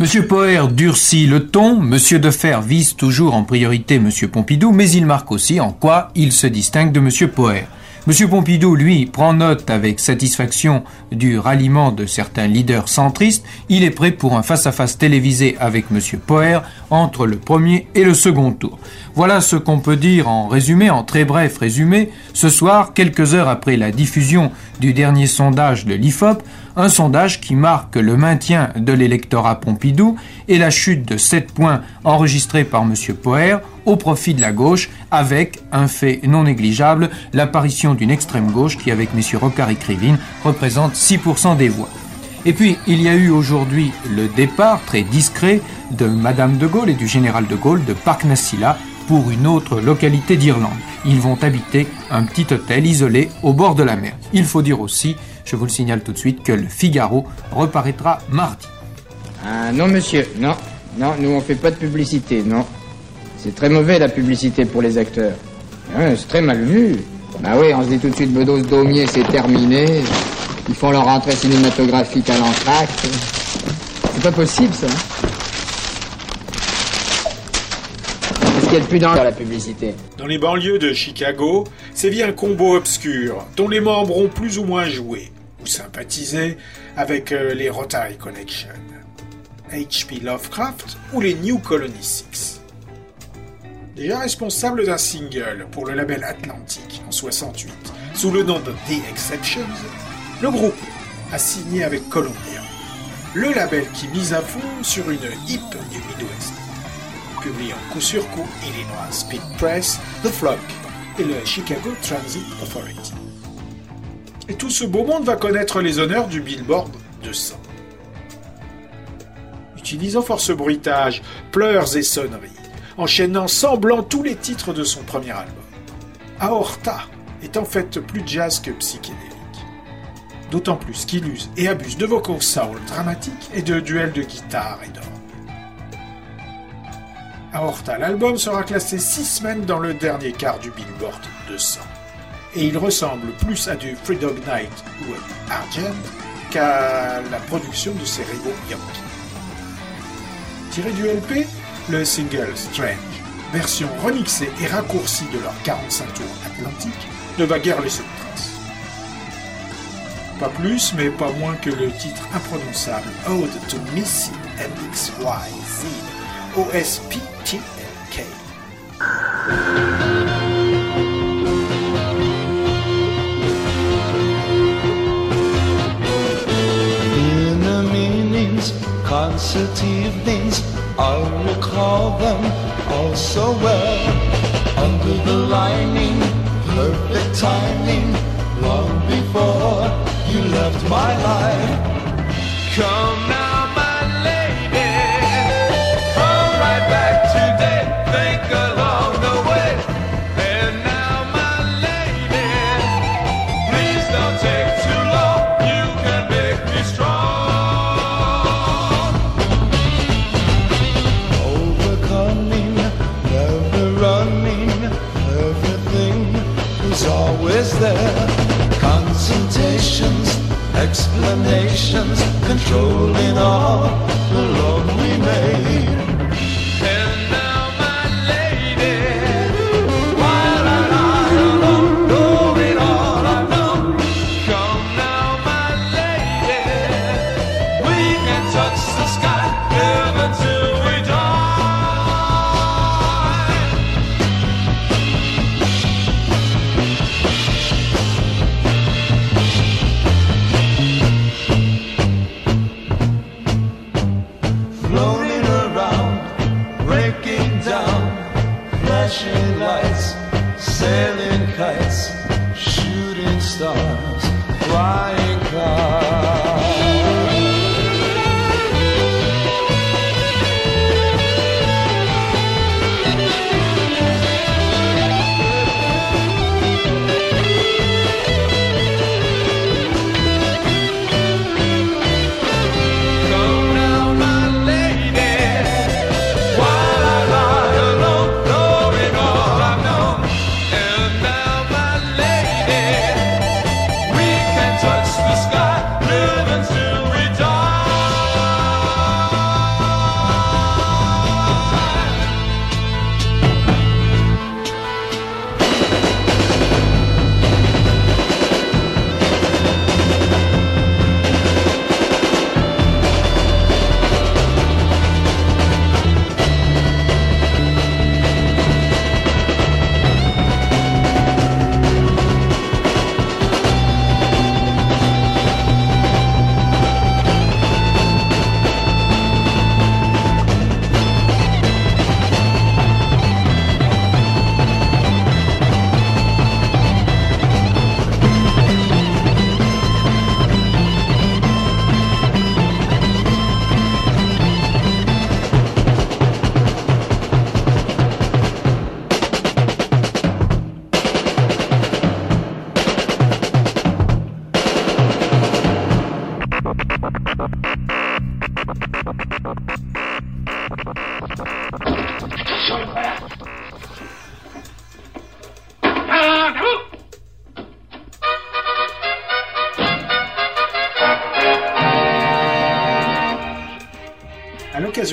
Monsieur Poher durcit le ton, Monsieur Defer vise toujours en priorité Monsieur Pompidou, mais il marque aussi en quoi il se distingue de Monsieur Poher. Monsieur Pompidou, lui, prend note avec satisfaction du ralliement de certains leaders centristes. Il est prêt pour un face-à-face télévisé avec Monsieur Poher entre le premier et le second tour. Voilà ce qu'on peut dire en résumé, en très bref résumé. Ce soir, quelques heures après la diffusion du dernier sondage de l'IFOP, un sondage qui marque le maintien de l'électorat Pompidou et la chute de 7 points enregistrés par M. Poher au profit de la gauche, avec un fait non négligeable, l'apparition d'une extrême gauche qui, avec M. Rocard et Krivine, représente 6% des voix. Et puis, il y a eu aujourd'hui le départ très discret de Madame de Gaulle et du général de Gaulle de Parc Nassila pour une autre localité d'Irlande. Ils vont habiter un petit hôtel isolé au bord de la mer. Il faut dire aussi je vous le signale tout de suite que le Figaro reparaîtra mardi. Ah non monsieur, non, non, nous on fait pas de publicité, non. C'est très mauvais la publicité pour les acteurs. Ah c'est très mal vu. Bah oui, on se dit tout de suite Bedos Daumier, c'est terminé. Ils font leur entrée cinématographique à l'entracte. C'est pas possible ça. Hein. Dans les banlieues de Chicago, sévit un combo obscur dont les membres ont plus ou moins joué ou sympathisé avec euh, les Rotary Connection, H.P. Lovecraft ou les New Colony Six. Déjà responsable d'un single pour le label Atlantic en 68 sous le nom de The Exceptions, le groupe a signé avec Columbia, le label qui mise à fond sur une hip du Midwest publiant coup sur coup Illinois Speed Press, The Flock et le Chicago Transit Authority. Et tout ce beau monde va connaître les honneurs du Billboard 200. Utilisant force bruitage, pleurs et sonneries, enchaînant semblant tous les titres de son premier album. Aorta est en fait plus jazz que psychédélique. D'autant plus qu'il use et abuse de vocaux soul dramatiques et de duels de guitare et d'or. Aorta, l'album sera classé 6 semaines dans le dernier quart du Billboard 200. Et il ressemble plus à du Free Dog Night ou à Argent qu'à la production de ses rivaux Yankee. Tiré du LP, le single Strange, version remixée et raccourcie de leur 45 tours atlantique, ne va guère laisser de. Pas plus, mais pas moins que le titre imprononçable Ode to Missy MXYZ OSPTNK. Meanings, concert evenings, I recall them all so well. Under the lining, perfect timing, long before you left my life. Come now. Explanations, controlling all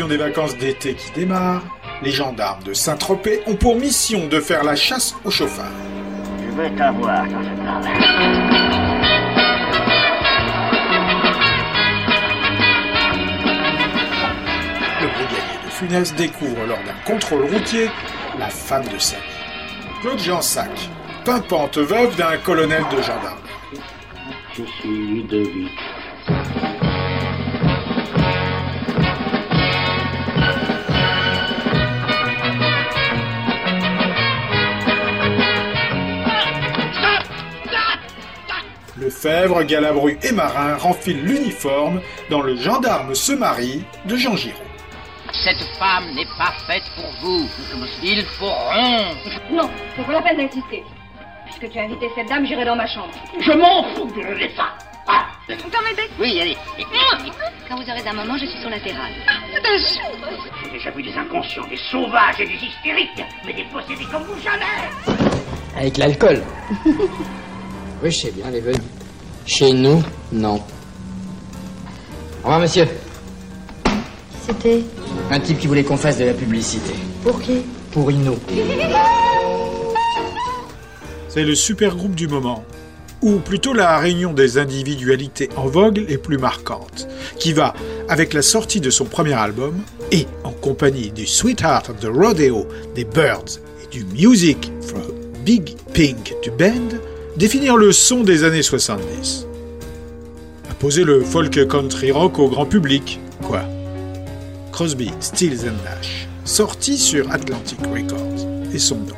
des vacances d'été qui démarrent, les gendarmes de Saint-Tropez ont pour mission de faire la chasse aux chauffards. Je veux t'avoir dans ce travail. Le brigadier de Funès découvre lors d'un contrôle routier la femme de sa vie. Claude Jansac, pimpante veuve d'un colonel de gendarmes. Je suis Ludovic. Lefebvre, Galabru et Marin renfilent l'uniforme dans le gendarme se marie de Jean Giraud. Cette femme n'est pas faite pour vous. Il faut rompre. Non, c'est pas la peine d'insister. Puisque tu as invité cette dame, j'irai dans ma chambre. Je m'en fous de les femmes. Ah. M'aider Oui, allez. Quand vous aurez un moment, je suis sur la terrasse. J'ai déjà vu des inconscients, des sauvages et des hystériques, mais des possédés comme vous jamais. Avec l'alcool. oui, je sais bien, les venus. Chez nous, non. Au revoir, monsieur. C'était? Un type qui voulait qu'on fasse de la publicité. pour qui? Pour Inno. C'est le super groupe du moment, ou plutôt la réunion des individualités en vogue les plus marquantes, qui va, avec la sortie de son premier album, et en compagnie du Sweetheart of the Rodeo, des Birds et du Music from Big Pink du band, définir le son des années 70. Imposer le folk country rock au grand public, quoi. Crosby, Stills and Nash, sorti sur Atlantic Records, et son nom.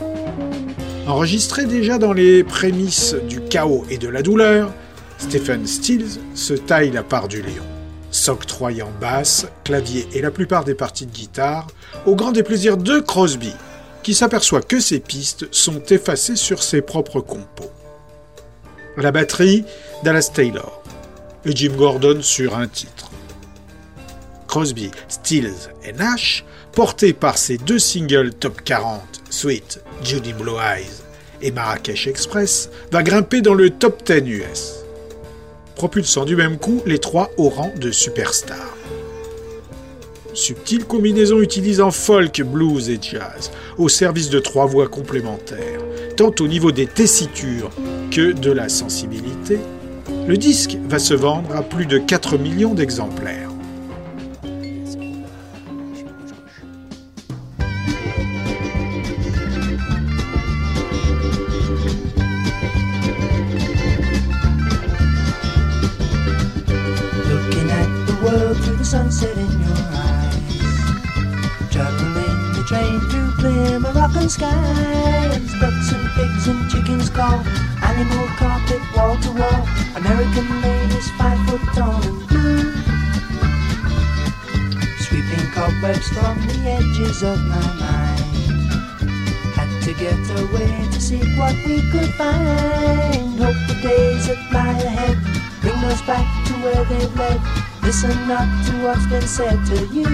Enregistré déjà dans les prémices du chaos et de la douleur, Stephen Stills se taille la part du lion, s'octroyant basse, clavier et la plupart des parties de guitare, au grand déplaisir de Crosby, qui s'aperçoit que ses pistes sont effacées sur ses propres compos. La batterie, Dallas Taylor et Jim Gordon sur un titre. Crosby, Stills et Nash, portés par ses deux singles top 40, Sweet, Judy Blue Eyes et Marrakech Express, va grimper dans le top 10 US, propulsant du même coup les trois au rang de superstars. Subtile combinaison utilisant folk, blues et jazz, au service de trois voix complémentaires, tant au niveau des tessitures que de la sensibilité, le disque va se vendre à plus de 4 millions d'exemplaires. Of my mind. Had to get away to seek what we could find. Hope the days that lie ahead bring us back to where they've led. Listen not to what's been said to you.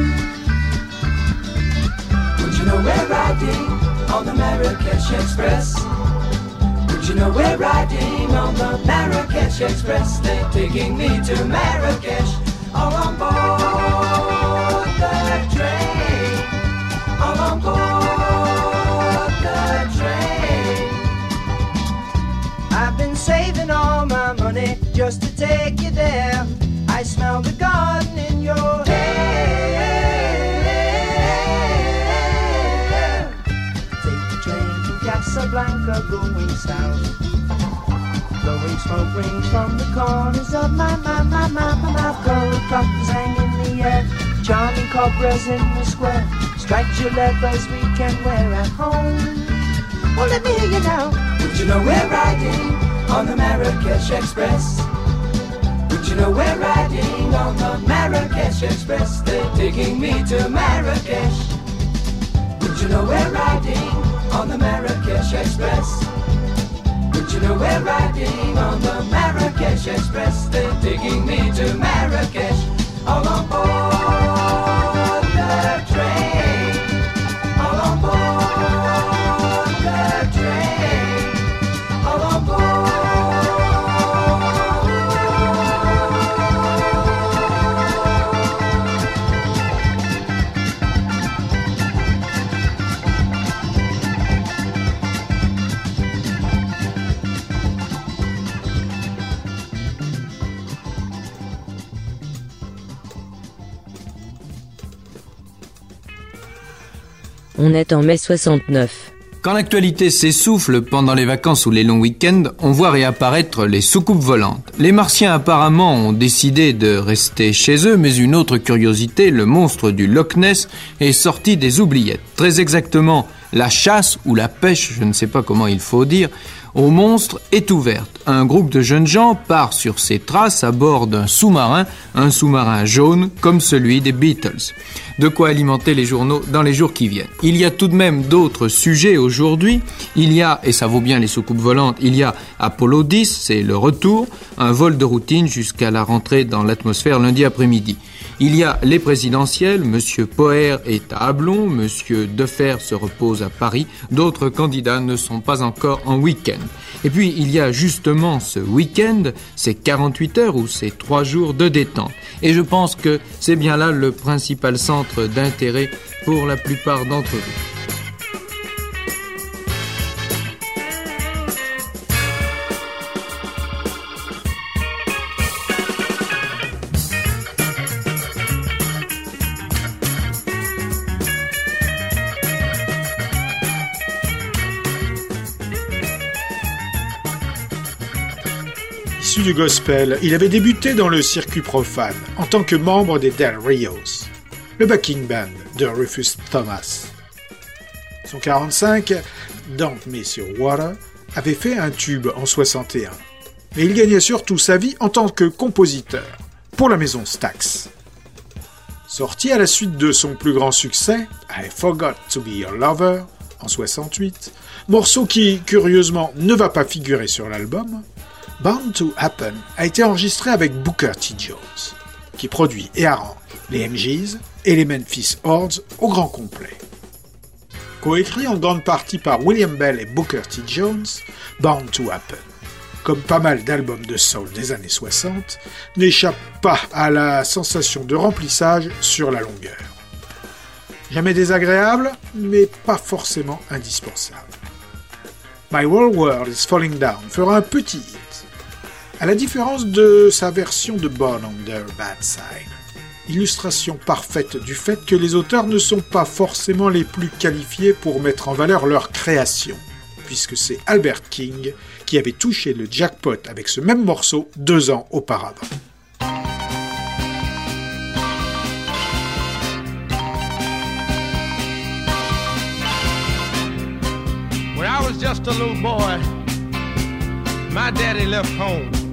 Would you know we're riding on the Marrakesh Express? Would you know we're riding on the Marrakesh Express? They're taking me to Marrakesh, all on board just to take you there. I smell the garden in your hair. Take the train to Casablanca going south. Blowing smoke rings from the corners of my, my, my, my, my mouth. Gold hang in the air. Charming cobras in the square. Striped levers we can wear at home. Well, let me hear you now. Would you know we're riding on the Marrakesh Express? Would you know we're riding on the Marrakesh Express? They're taking me to Marrakesh. Would you know we're riding on the Marrakesh Express? Would you know we're riding on the Marrakesh Express? They're taking me to Marrakesh. All on board On est en mai 69. Quand l'actualité s'essouffle pendant les vacances ou les longs week-ends, on voit réapparaître les soucoupes volantes. Les martiens apparemment ont décidé de rester chez eux, mais une autre curiosité, le monstre du Loch Ness, est sorti des oubliettes. Très exactement, la chasse ou la pêche, je ne sais pas comment il faut dire, au monstre est ouverte. Un groupe de jeunes gens part sur ses traces à bord d'un sous-marin, un sous-marin jaune comme celui des Beatles. De quoi alimenter les journaux dans les jours qui viennent. Il y a tout de même d'autres sujets aujourd'hui. Il y a, et ça vaut bien les soucoupes volantes, il y a Apollo 10, c'est le retour, un vol de routine jusqu'à la rentrée dans l'atmosphère lundi après-midi. Il y a les présidentielles, M. Poher est à Ablon, M. Defer se repose à Paris, d'autres candidats ne sont pas encore en week-end. Et puis il y a justement ce week-end, ces 48 heures ou ces 3 jours de détente. Et je pense que c'est bien là le principal centre d'intérêt pour la plupart d'entre vous. Du gospel, il avait débuté dans le circuit profane en tant que membre des Del Rios, le backing band de Rufus Thomas. Son 45, Don't Miss Your Water, avait fait un tube en 61, mais il gagnait surtout sa vie en tant que compositeur pour la maison Stax. Sorti à la suite de son plus grand succès, I Forgot to Be Your Lover, en 68, morceau qui, curieusement, ne va pas figurer sur l'album, Bound to Happen a été enregistré avec Booker T. Jones, qui produit et arrange les MGs et les Memphis Hordes au grand complet. Coécrit en grande partie par William Bell et Booker T. Jones, Bound to Happen, comme pas mal d'albums de soul des années 60, n'échappe pas à la sensation de remplissage sur la longueur. Jamais désagréable, mais pas forcément indispensable. My World is Falling Down fera un petit à la différence de sa version de Born on the Bad Side. Illustration parfaite du fait que les auteurs ne sont pas forcément les plus qualifiés pour mettre en valeur leur création, puisque c'est Albert King qui avait touché le jackpot avec ce même morceau deux ans auparavant. Just a little boy, my daddy left home.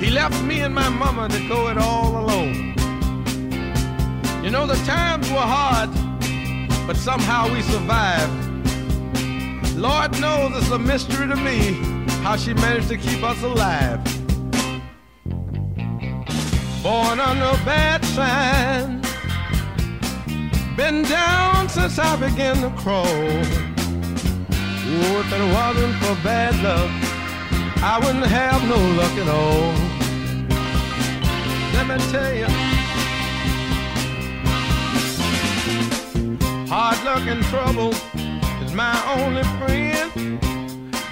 He left me and my mama to go it all alone. You know, the times were hard, but somehow we survived. Lord knows it's a mystery to me how she managed to keep us alive. Born under bad sign, been down since I began to crawl. Oh, if it wasn't for bad luck, I wouldn't have no luck at all. Let me tell you, hard luck and trouble is my only friend.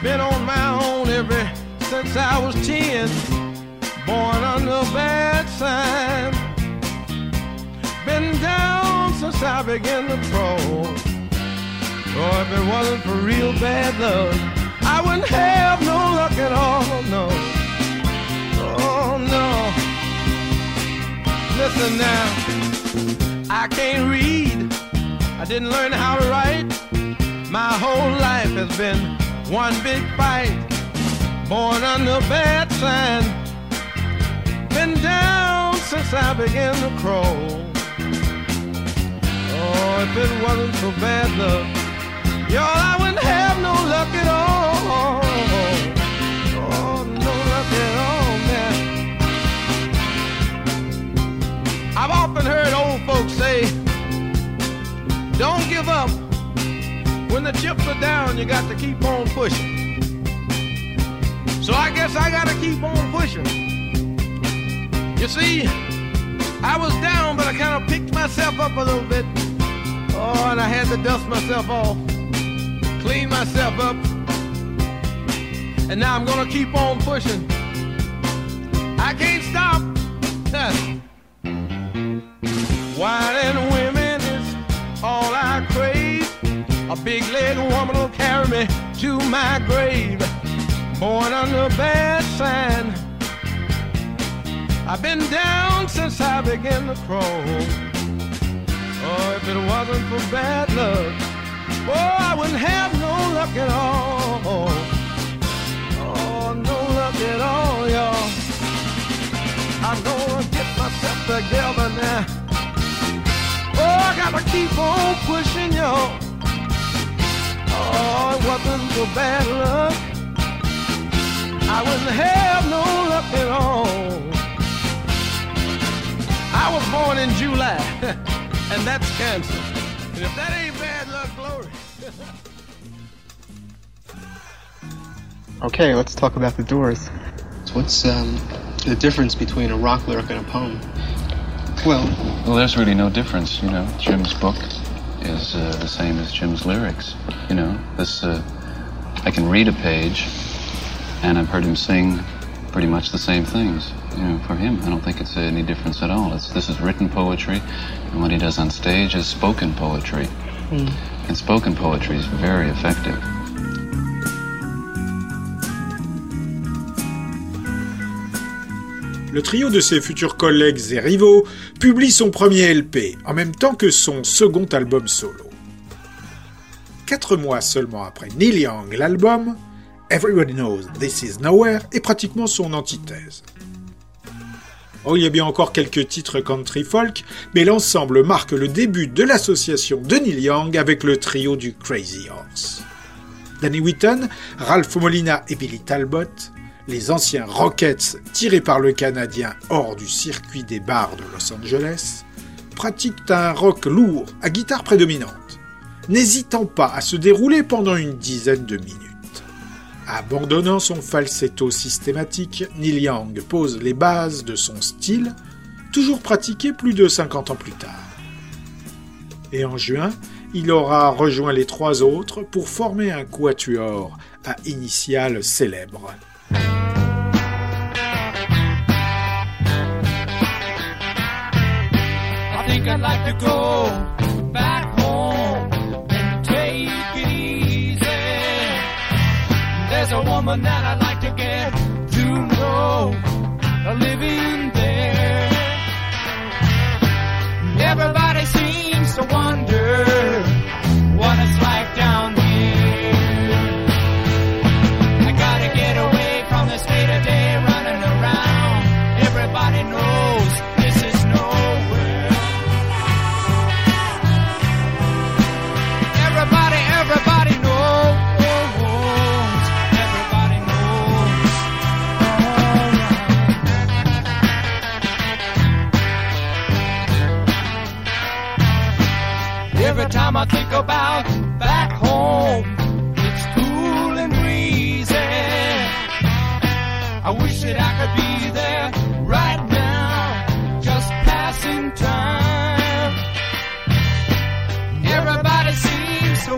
Been on my own ever since I was ten. Born under a bad sign. Been down since I began to crawl. Oh, if it wasn't for real bad luck, I wouldn't have no luck at all, no. Listen now, I can't read. I didn't learn how to write. My whole life has been one big fight. Born under bad sign. Been down since I began to crawl. Oh, if it wasn't for bad luck, Y'all, I wouldn't have no luck at all. Often heard old folks say, don't give up. When the chips are down, you got to keep on pushing. So I guess I got to keep on pushing. You see, I was down, but I kind of picked myself up a little bit. Oh, and I had to dust myself off clean myself up. And now I'm gonna keep on pushing. I can't stop. Wine and women is all I crave. A big leg woman will carry me to my grave. Born under a bad sign. I've been down since I began to crawl. Oh, if it wasn't for bad luck, oh, I wouldn't have no luck at all. Oh, no luck at all, y'all. I'm gonna get myself together now. I gotta keep on pushing, y'all. Oh, it wasn't for bad luck. I wouldn't have no luck at all. I was born in July, and that's cancer. And if that ain't bad luck, glory. Okay, let's talk about the Doors. What's um, the difference between a rock lyric and a poem? Well, Well, there's really no difference, you know. Jim's book is uh, the same as Jim's lyrics. You know, this uh, I can read a page, and I've heard him sing pretty much the same things. You know, for him, I don't think it's any difference at all. It's this is written poetry, and what he does on stage is spoken poetry. And spoken poetry is very effective. Le trio de ses futurs collègues et rivaux publie son premier LP, en même temps que son second album solo. Quatre mois seulement après Neil Young, l'album Everybody Knows This Is Nowhere est pratiquement son antithèse. Oh, il y a bien encore quelques titres country folk, mais l'ensemble marque le début de l'association de Neil Young avec le trio du Crazy Horse. Danny Whitten, Ralph Molina et Billy Talbot, les anciens Rockets tirés par le Canadien hors du circuit des bars de Los Angeles, pratiquent un rock lourd à guitare prédominante, n'hésitant pas à se dérouler pendant une dizaine de minutes. Abandonnant son falsetto systématique, Neil Young pose les bases de son style, toujours pratiqué plus de 50 ans plus tard. Et en juin, il aura rejoint les trois autres pour former un quatuor à initiales célèbres. I think I'd like to go back home and take it easy. There's a woman that I'd like to get to know, living there. Everybody seems to wonder what it's like time I think about back home, it's cool and breezy. I wish that I could be there right now, just passing time. Everybody seems to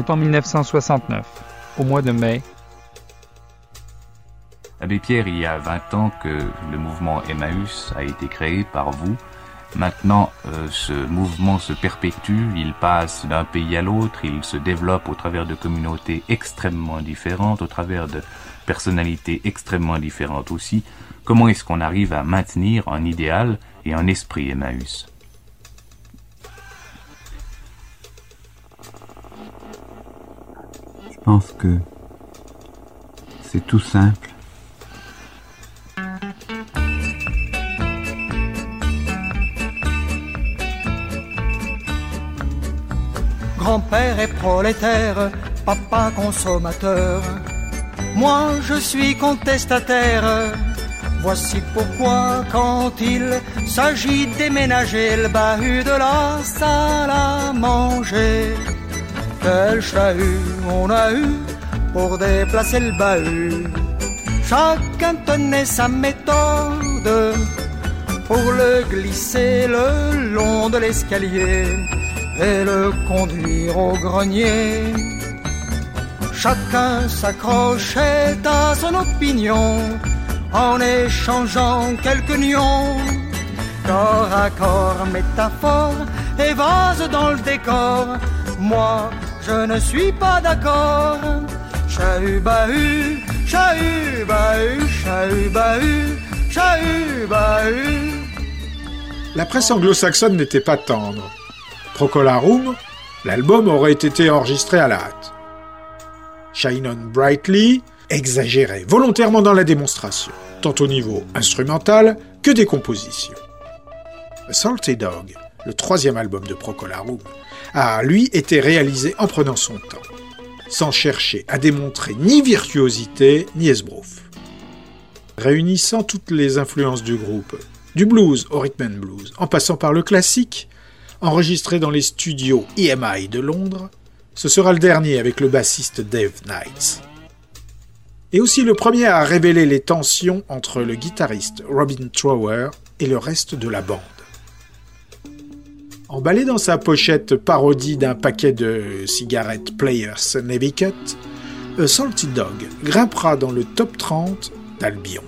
est en 1969, au mois de mai. Abbé Pierre, il y a 20 ans que le mouvement Emmaüs a été créé par vous Maintenant, euh, ce mouvement se perpétue, il passe d'un pays à l'autre, il se développe au travers de communautés extrêmement différentes, au travers de personnalités extrêmement différentes aussi. Comment est-ce qu'on arrive à maintenir un idéal et un esprit Emmaüs? Pense que c'est tout simple. Grand-père est prolétaire, papa consommateur. Moi je suis contestataire. Voici pourquoi quand il s'agit déménager le bahut de la salle à manger, quel chahut on a eu pour déplacer le bahut. Chacun tenait sa méthode pour le glisser le long de l'escalier et le conduire au grenier. Chacun s'accrochait à son opinion en échangeant quelques nions. Corps à corps, métaphore et vase dans le décor. Moi, je ne suis pas d'accord. La presse anglo-saxonne n'était pas tendre. Procolarum, l'album aurait été enregistré à la hâte. Shine On Brightly exagérait volontairement dans la démonstration, tant au niveau instrumental que des compositions. A Salty Dog, le troisième album de Procolarum, a lui été réalisé en prenant son temps, sans chercher à démontrer ni virtuosité ni esbrouf. Réunissant toutes les influences du groupe, du blues au rhythm and blues, en passant par le classique, enregistré dans les studios EMI de Londres, ce sera le dernier avec le bassiste Dave Knights. Et aussi le premier à révéler les tensions entre le guitariste Robin Trower et le reste de la bande. Emballé dans sa pochette parodie d'un paquet de cigarettes Players Navy Cut, A Salty Dog grimpera dans le top 30 d'Albion.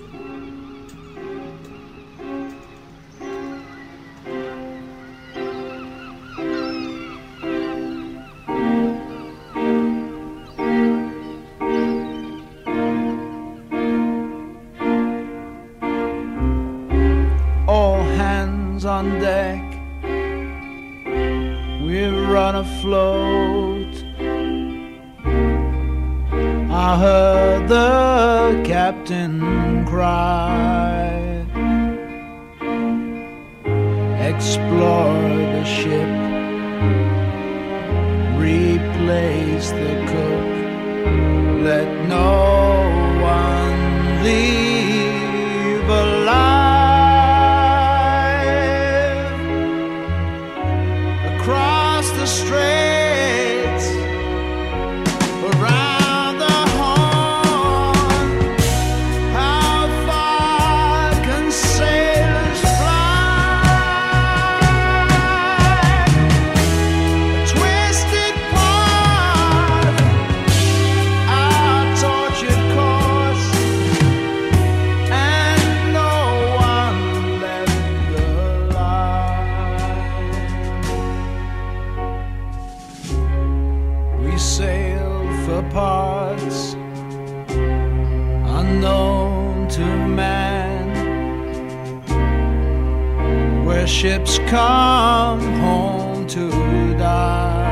Ships come home to die.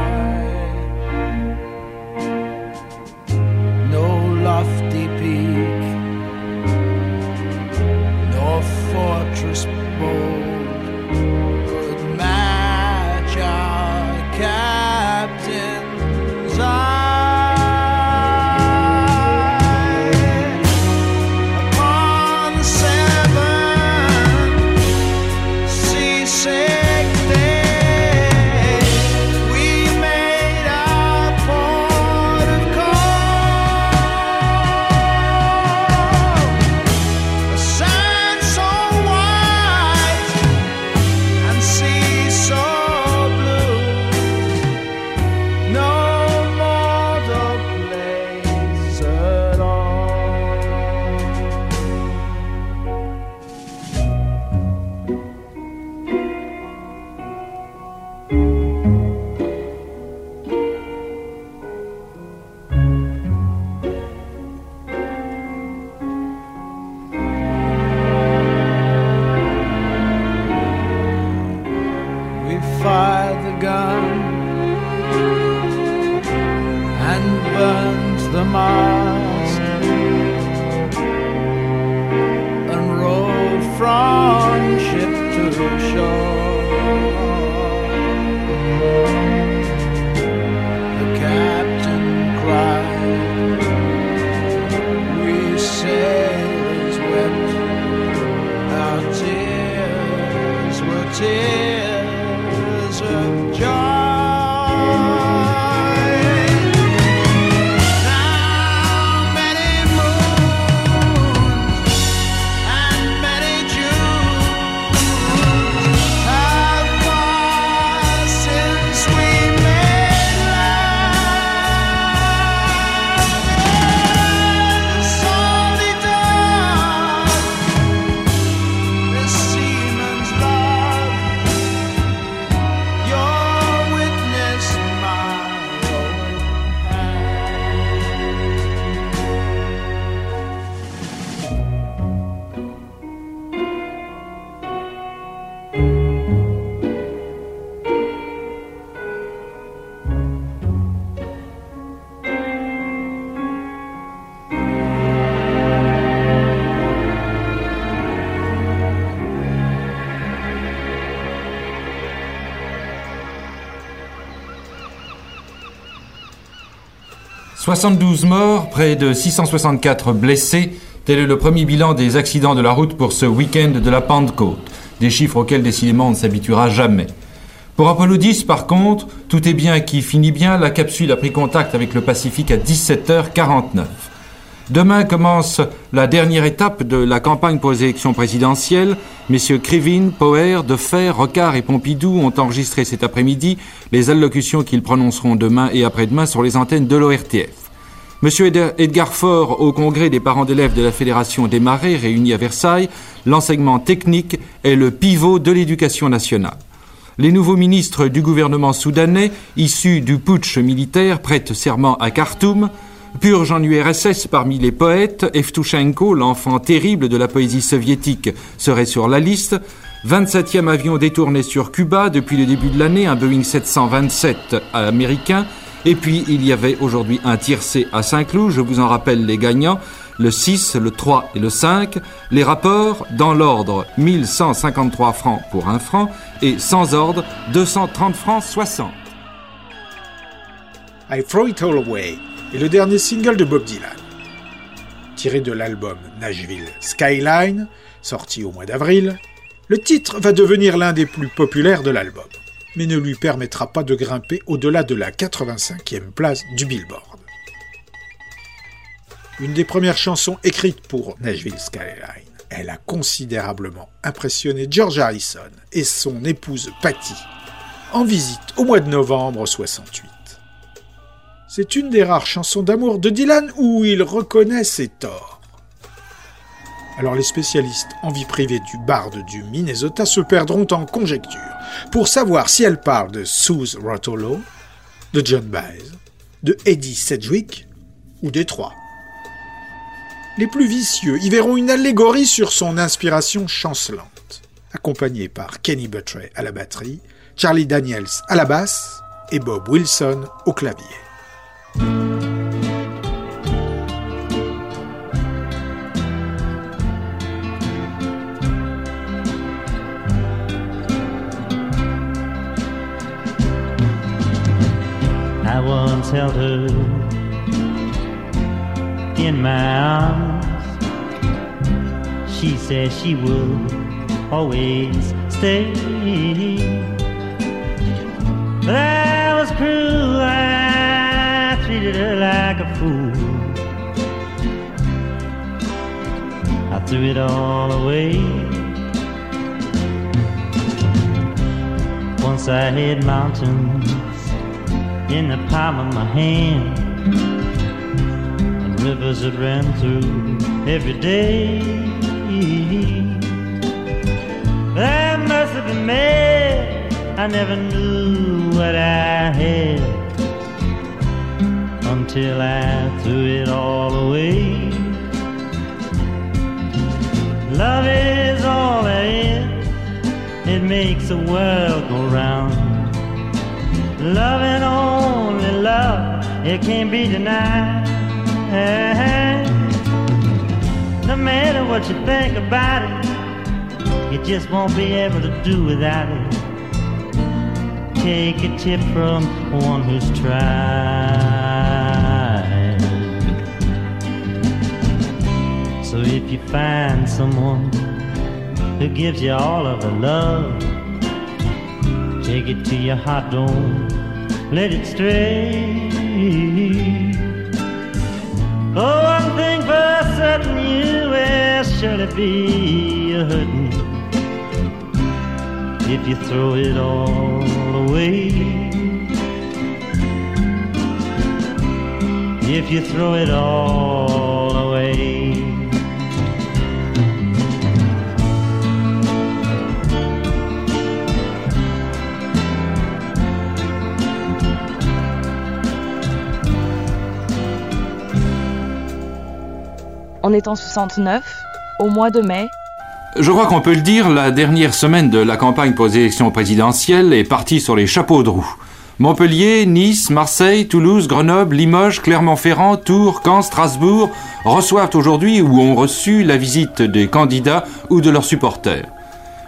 72 morts, près de 664 blessés, tel est le premier bilan des accidents de la route pour ce week-end de la Pentecôte, des chiffres auxquels décidément on ne s'habituera jamais. Pour Apollo 10, par contre, tout est bien qui finit bien, la capsule a pris contact avec le Pacifique à 17h49. Demain commence la dernière étape de la campagne pour les élections présidentielles. Messieurs Krivine, Poher, Defer, Rocard et Pompidou ont enregistré cet après-midi les allocutions qu'ils prononceront demain et après-demain sur les antennes de l'ORTF. Monsieur Ed- Edgar Faure, au congrès des parents d'élèves de la Fédération des Marais réunis à Versailles, l'enseignement technique est le pivot de l'éducation nationale. Les nouveaux ministres du gouvernement soudanais, issus du putsch militaire, prêtent serment à Khartoum. Purge en URSS parmi les poètes, Evtushenko, l'enfant terrible de la poésie soviétique, serait sur la liste. 27e avion détourné sur Cuba depuis le début de l'année, un Boeing 727 américain. Et puis, il y avait aujourd'hui un tiercé à Saint-Cloud. Je vous en rappelle les gagnants. Le 6, le 3 et le 5. Les rapports, dans l'ordre, 1153 francs pour un franc et sans ordre, 230 francs 60. I Throw It All Away est le dernier single de Bob Dylan. Tiré de l'album Nashville Skyline, sorti au mois d'avril, le titre va devenir l'un des plus populaires de l'album, mais ne lui permettra pas de grimper au-delà de la 85e place du Billboard. Une des premières chansons écrites pour Nashville Skyline, elle a considérablement impressionné George Harrison et son épouse Patty en visite au mois de novembre 68. C'est une des rares chansons d'amour de Dylan où il reconnaît ses torts. Alors les spécialistes en vie privée du barde du Minnesota se perdront en conjectures pour savoir si elle parle de Suze Rotolo, de John Baez, de Eddie Sedgwick ou des trois. Les plus vicieux y verront une allégorie sur son inspiration chancelante, accompagnée par Kenny Buttray à la batterie, Charlie Daniels à la basse et Bob Wilson au clavier. Held her in my arms. She said she would always stay. But I was cruel, I treated her like a fool. I threw it all away. Once I had mountains in the palm of my hand and rivers that ran through every day. But I must have been mad. I never knew what I had until I threw it all away. Love is all there is. It makes the world go round. And only love it can't be denied. No matter what you think about it, you just won't be able to do without it. Take a tip from one who's tried. So if you find someone who gives you all of the love, take it to your heart, don't let it stray. Oh, one thing for certain, you will surely be a hurting if you throw it all away. If you throw it all On est en 69, au mois de mai. Je crois qu'on peut le dire, la dernière semaine de la campagne pour les élections présidentielles est partie sur les chapeaux de roue. Montpellier, Nice, Marseille, Toulouse, Grenoble, Limoges, Clermont-Ferrand, Tours, Caen, Strasbourg reçoivent aujourd'hui ou ont reçu la visite des candidats ou de leurs supporters.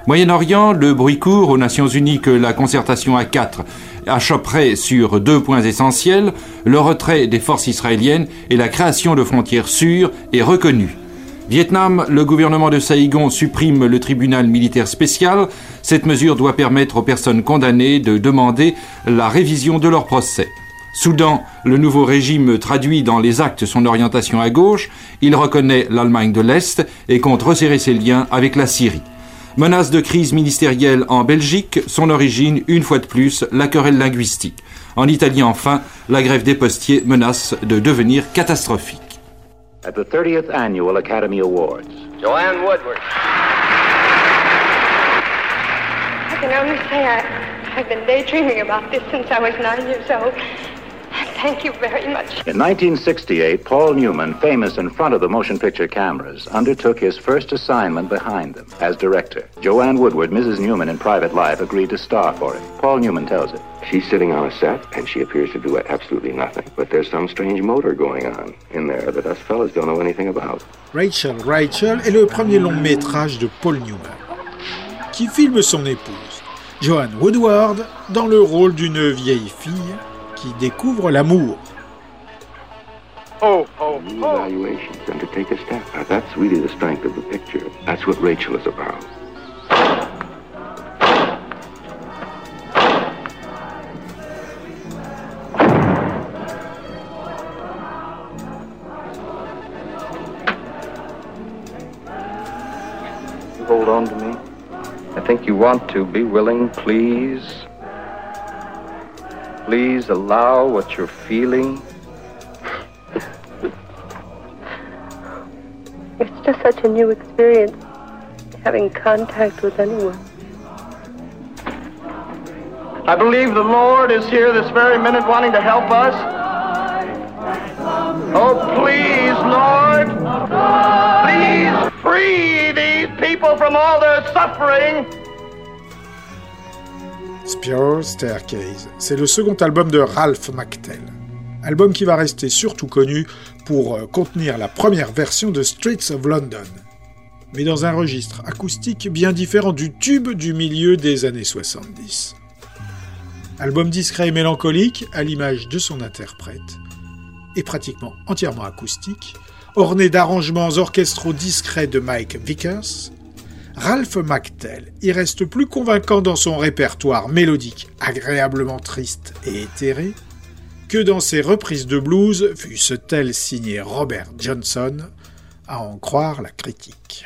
Moyen-Orient, le bruit court aux Nations Unies que la concertation à quatre achopperait sur deux points essentiels, le retrait des forces israéliennes et la création de frontières sûres et reconnues. Vietnam, le gouvernement de Saïgon supprime le tribunal militaire spécial. Cette mesure doit permettre aux personnes condamnées de demander la révision de leur procès. Soudan, le nouveau régime traduit dans les actes son orientation à gauche. Il reconnaît l'Allemagne de l'Est et compte resserrer ses liens avec la Syrie. Menace de crise ministérielle en Belgique, son origine, une fois de plus, la querelle linguistique. En Italie, enfin, la grève des postiers menace de devenir catastrophique. At the 30th Annual Academy Awards. Joanne Woodward. I can only say I, I've been daydreaming about this since I was nine years old. Thank you very much. In 1968, Paul Newman, famous in front of the motion picture cameras, undertook his first assignment behind them as director. Joanne Woodward, Mrs. Newman in private life, agreed to star for him. Paul Newman tells it. She's sitting on a set, and she appears to do absolutely nothing. But there's some strange motor going on in there that us fellas don't know anything about. Rachel Rachel est le premier long métrage de Paul Newman, qui filme son épouse, Joanne Woodward, dans le rôle d'une vieille fille qui découvre l'amour. Oh, oh, Evaluations and to take a step. Now, that's really the strength of the picture. That's what Rachel is about. You hold on to me? I think you want to. Be willing, please. Please allow what you're feeling. It's just such a new experience, having contact with anyone. I believe the Lord is here this very minute wanting to help us. Oh, please, Lord. Please free these people from all their suffering. Spiral Staircase, c'est le second album de Ralph McTell. Album qui va rester surtout connu pour euh, contenir la première version de Streets of London, mais dans un registre acoustique bien différent du tube du milieu des années 70. Album discret et mélancolique, à l'image de son interprète, et pratiquement entièrement acoustique, orné d'arrangements orchestraux discrets de Mike Vickers, Ralph McTell y reste plus convaincant dans son répertoire mélodique agréablement triste et éthéré que dans ses reprises de blues, fussent-elles signées Robert Johnson, à en croire la critique.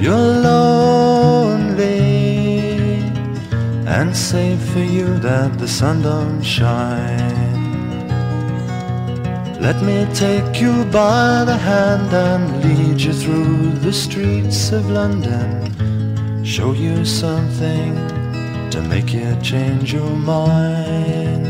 you're lonely and say for you that the sun don't shine? Let me take you by the hand and lead you through the streets of London. Show you something to make you change your mind.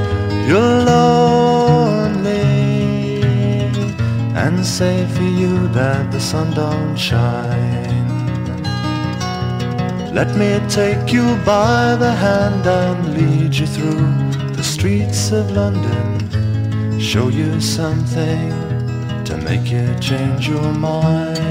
you're lonely and say for you that the sun don't shine? Let me take you by the hand and lead you through the streets of London. Show you something to make you change your mind.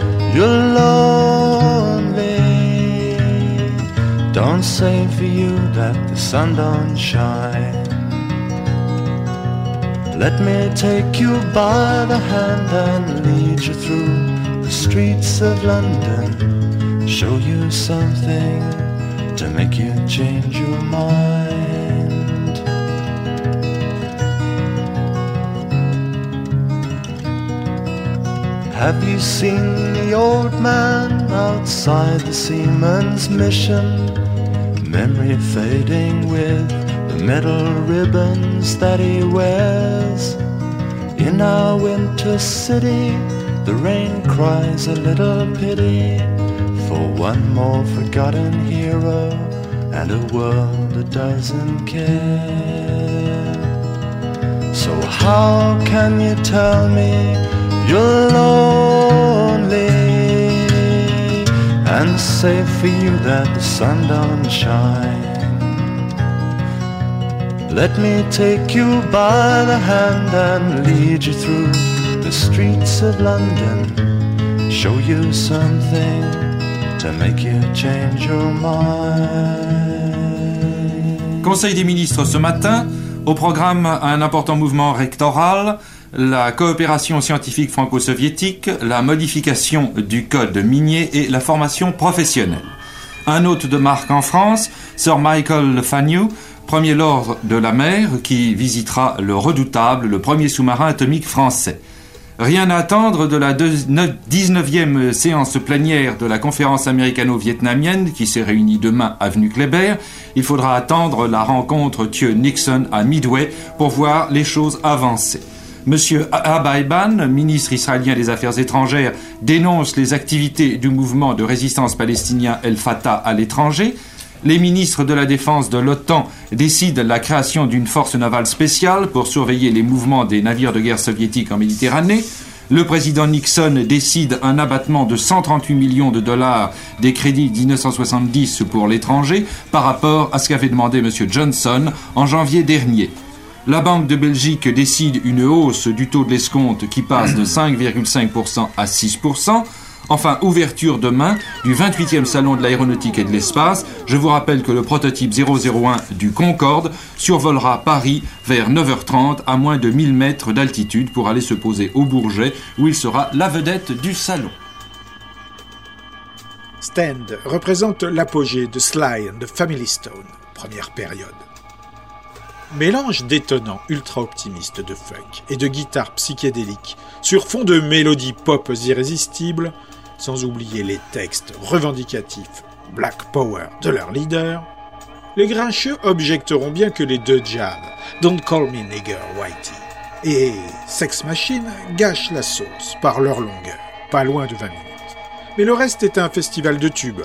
you're lonely? Don't say for you that the sun don't shine. Let me take you by the hand and lead you through the streets of London. Show you something to make you change your mind. Have you seen the old man outside the seaman's mission? Memory fading with the metal ribbons that he wears. In our winter city, the rain cries a little pity for one more forgotten hero and a world that doesn't care. So, how can you tell me you're lonely and say for you that the sun don't shine? Let me take you by the hand and lead you through the streets of London. Show you something to make you change your mind. Conseil des ministres ce matin, au programme un important mouvement rectoral, la coopération scientifique franco-soviétique, la modification du code minier et la formation professionnelle. Un hôte de marque en France, Sir Michael Fannew, premier lord de la mer, qui visitera le redoutable, le premier sous-marin atomique français. Rien à attendre de la 19e séance plénière de la conférence américano-vietnamienne qui s'est réunie demain avenue Kléber. Il faudra attendre la rencontre Thieu-Nixon à Midway pour voir les choses avancer. Monsieur Abaiban, ministre israélien des Affaires étrangères, dénonce les activités du mouvement de résistance palestinien El Fatah à l'étranger. Les ministres de la Défense de l'OTAN décident la création d'une force navale spéciale pour surveiller les mouvements des navires de guerre soviétiques en Méditerranée. Le président Nixon décide un abattement de 138 millions de dollars des crédits 1970 pour l'étranger par rapport à ce qu'avait demandé M. Johnson en janvier dernier. La Banque de Belgique décide une hausse du taux de l'escompte qui passe de 5,5% à 6%. Enfin, ouverture demain du 28e Salon de l'aéronautique et de l'espace. Je vous rappelle que le prototype 001 du Concorde survolera Paris vers 9h30 à moins de 1000 mètres d'altitude pour aller se poser au Bourget où il sera la vedette du salon. Stand représente l'apogée de Sly and the Family Stone, première période. Mélange détonnant ultra-optimiste de funk et de guitare psychédélique sur fond de mélodies pop irrésistibles, sans oublier les textes revendicatifs Black Power de leur leader, les grincheux objecteront bien que les deux jams Don't Call Me Nigger Whitey et Sex Machine gâchent la sauce par leur longueur, pas loin de 20 minutes. Mais le reste est un festival de tubes.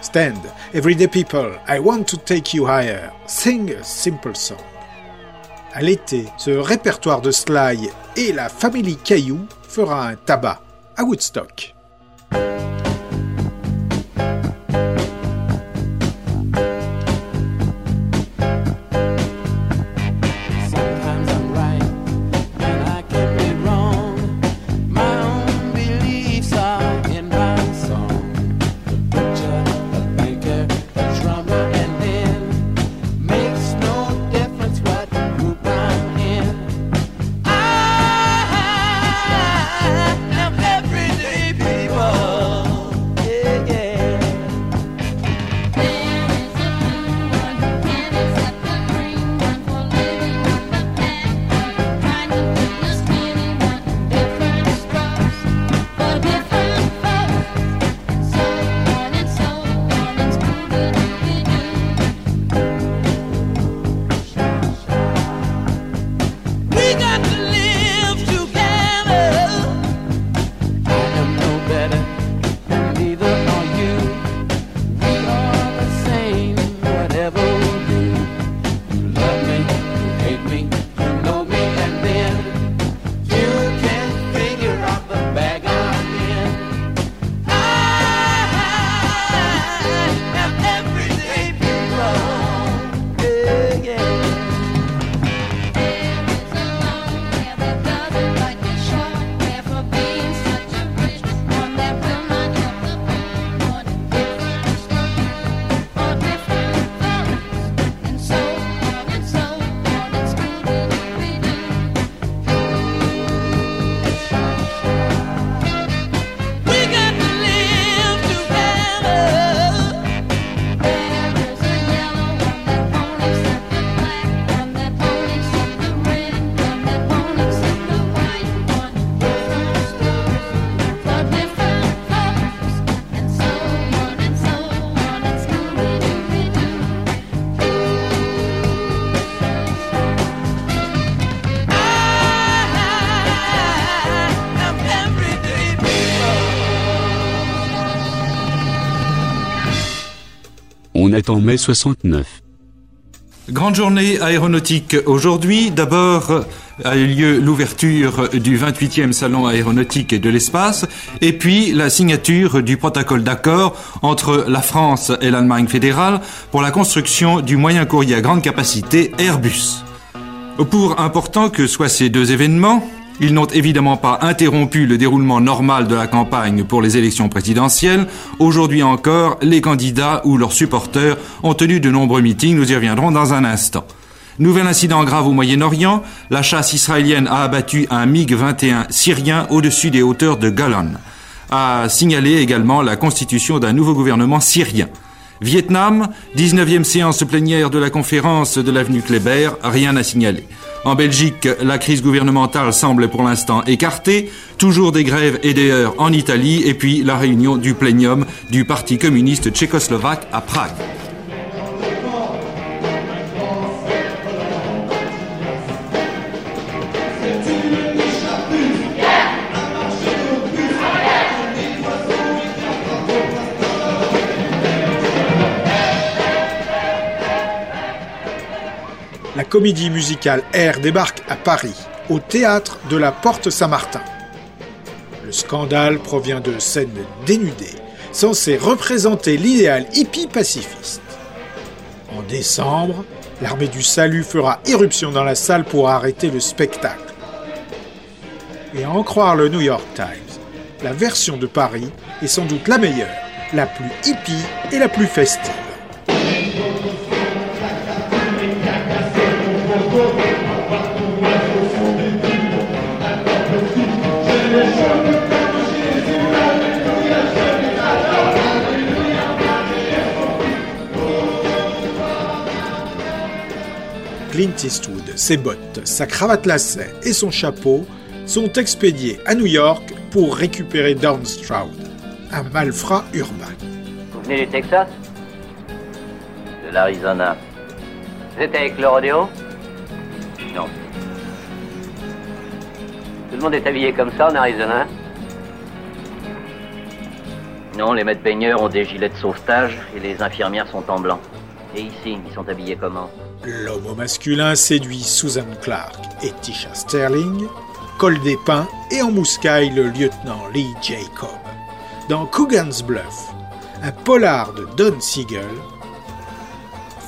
Stand, Everyday People, I Want to Take You Higher, Sing a Simple Song. À l'été, ce répertoire de Sly et la Family Caillou fera un tabac à Woodstock. Est en mai 69. Grande journée aéronautique aujourd'hui. D'abord a eu lieu l'ouverture du 28e salon aéronautique et de l'espace et puis la signature du protocole d'accord entre la France et l'Allemagne fédérale pour la construction du moyen courrier à grande capacité Airbus. Pour important que soient ces deux événements, ils n'ont évidemment pas interrompu le déroulement normal de la campagne pour les élections présidentielles. Aujourd'hui encore, les candidats ou leurs supporters ont tenu de nombreux meetings, nous y reviendrons dans un instant. Nouvel incident grave au Moyen-Orient, la chasse israélienne a abattu un MiG-21 syrien au-dessus des hauteurs de Golan. A signalé également la constitution d'un nouveau gouvernement syrien. Vietnam, 19e séance plénière de la conférence de l'avenue Kléber, rien à signaler. En Belgique, la crise gouvernementale semble pour l'instant écartée, toujours des grèves et des heurts en Italie, et puis la réunion du plénium du Parti communiste tchécoslovaque à Prague. Comédie musicale Air débarque à Paris, au théâtre de la Porte Saint-Martin. Le scandale provient de scènes dénudées, censées représenter l'idéal hippie pacifiste. En décembre, l'armée du salut fera irruption dans la salle pour arrêter le spectacle. Et à en croire le New York Times, la version de Paris est sans doute la meilleure, la plus hippie et la plus festive. Clint Eastwood, ses bottes, sa cravate lacet et son chapeau sont expédiés à New York pour récupérer Downstroud, un malfrat urbain. Vous venez du Texas? De l'Arizona. Vous êtes avec le rodéo Non. Tout le monde est habillé comme ça en Arizona Non, les maîtres baigneurs ont des gilets de sauvetage et les infirmières sont en blanc. Et ici, ils sont habillés comment? L'homme masculin séduit Susan Clark et Tisha Sterling, col des pins et embuscaille le lieutenant Lee Jacob. Dans Coogan's Bluff, un polar de Don Siegel,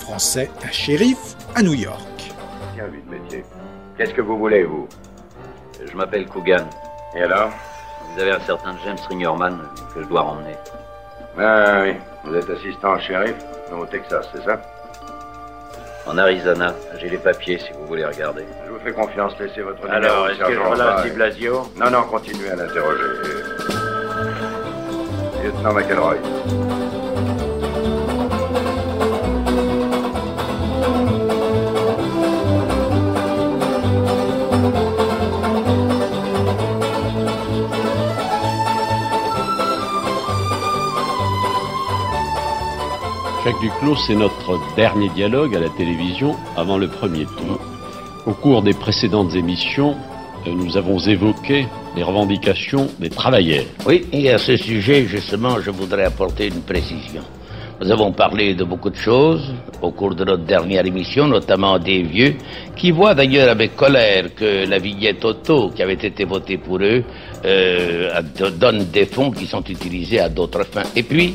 français un shérif à New York. Bien vu de métier. Qu'est-ce que vous voulez, vous? Je m'appelle Coogan. Et alors? Vous avez un certain James Ringerman que je dois ramener. Ah oui, vous êtes assistant shérif au Texas, c'est ça? En Arizona, j'ai les papiers si vous voulez regarder. Je vous fais confiance, laissez votre numéro. Alors, est-ce que je relâche Blasio Non, non, continuez à l'interroger. Lieutenant McElroy. Jacques Duclos, c'est notre dernier dialogue à la télévision avant le premier tour. Au cours des précédentes émissions, euh, nous avons évoqué les revendications des travailleurs. Oui, et à ce sujet, justement, je voudrais apporter une précision. Nous avons parlé de beaucoup de choses au cours de notre dernière émission, notamment des vieux, qui voient d'ailleurs avec colère que la vignette auto qui avait été votée pour eux euh, donne des fonds qui sont utilisés à d'autres fins. Et puis,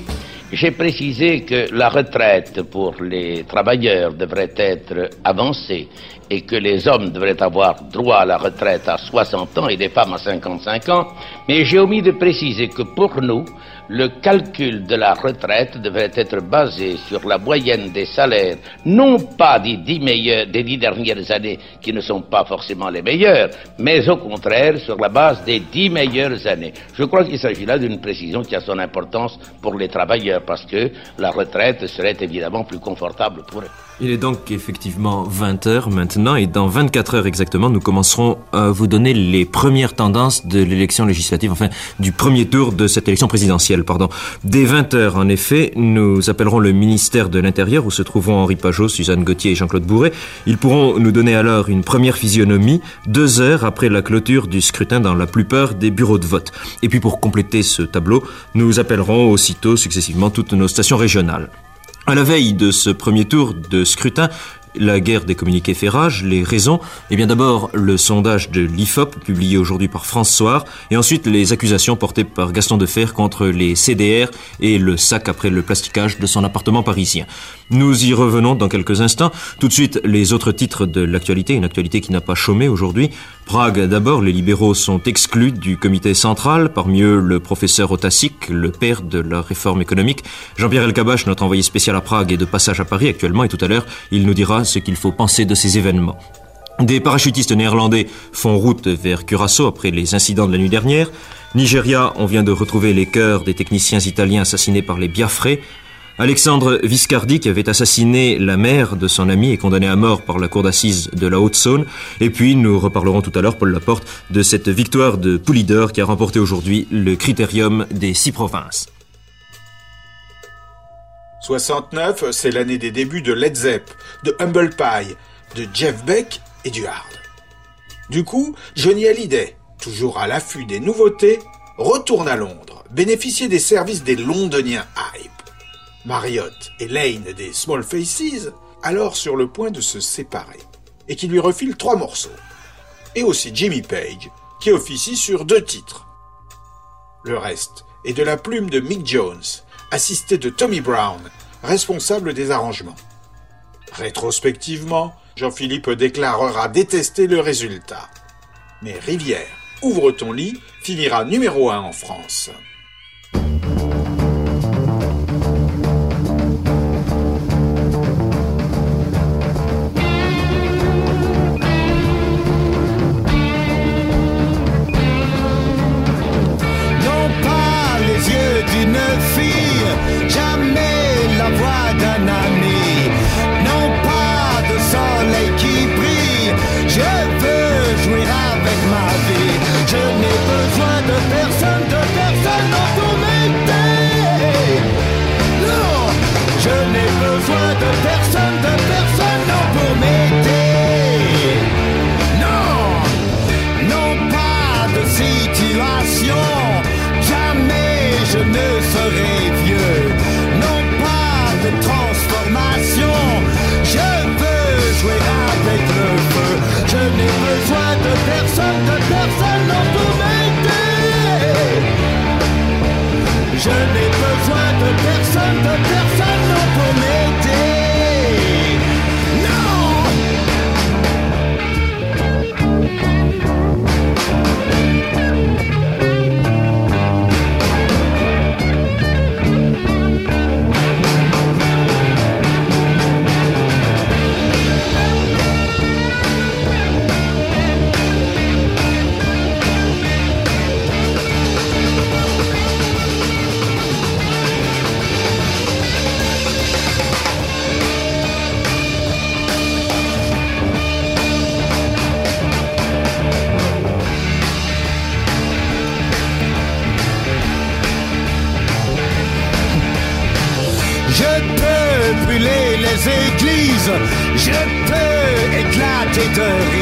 j'ai précisé que la retraite pour les travailleurs devrait être avancée et que les hommes devraient avoir droit à la retraite à 60 ans et les femmes à 55 ans, mais j'ai omis de préciser que pour nous, le calcul de la retraite devrait être basé sur la moyenne des salaires, non pas des dix, meilleurs, des dix dernières années qui ne sont pas forcément les meilleures, mais au contraire sur la base des dix meilleures années. Je crois qu'il s'agit là d'une précision qui a son importance pour les travailleurs parce que la retraite serait évidemment plus confortable pour eux. Il est donc effectivement 20 heures maintenant et dans 24 heures exactement, nous commencerons à vous donner les premières tendances de l'élection législative, enfin du premier tour de cette élection présidentielle, pardon. Dès 20 heures, en effet, nous appellerons le ministère de l'Intérieur où se trouveront Henri Pajot, Suzanne Gauthier et Jean-Claude Bourret. Ils pourront nous donner alors une première physionomie deux heures après la clôture du scrutin dans la plupart des bureaux de vote. Et puis pour compléter ce tableau, nous appellerons aussitôt successivement toutes nos stations régionales. À la veille de ce premier tour de scrutin, la guerre des communiqués fait rage, les raisons, et bien d'abord le sondage de l'IFOP publié aujourd'hui par France Soir, et ensuite les accusations portées par Gaston Defer contre les CDR et le sac après le plasticage de son appartement parisien. Nous y revenons dans quelques instants. Tout de suite, les autres titres de l'actualité, une actualité qui n'a pas chômé aujourd'hui. Prague d'abord, les libéraux sont exclus du comité central, parmi eux le professeur Otasik, le père de la réforme économique. Jean-Pierre Elkabach, notre envoyé spécial à Prague, est de passage à Paris actuellement et tout à l'heure, il nous dira ce qu'il faut penser de ces événements. Des parachutistes néerlandais font route vers Curaçao après les incidents de la nuit dernière. Nigeria, on vient de retrouver les cœurs des techniciens italiens assassinés par les Biafrés. Alexandre Viscardi, qui avait assassiné la mère de son ami, est condamné à mort par la cour d'assises de la Haute-Saône. Et puis, nous reparlerons tout à l'heure, Paul Laporte, de cette victoire de Poulidor qui a remporté aujourd'hui le critérium des six provinces. 69, c'est l'année des débuts de Led Zepp, de Humble Pie, de Jeff Beck et du Hard. Du coup, Johnny Hallyday, toujours à l'affût des nouveautés, retourne à Londres, bénéficier des services des londoniens Hype. Marriott et Lane des Small Faces, alors sur le point de se séparer, et qui lui refilent trois morceaux. Et aussi Jimmy Page, qui officie sur deux titres. Le reste est de la plume de Mick Jones, assisté de Tommy Brown, responsable des arrangements. Rétrospectivement, Jean-Philippe déclarera détester le résultat. Mais Rivière, ouvre ton lit, finira numéro un en France. Je peux éclater de rire,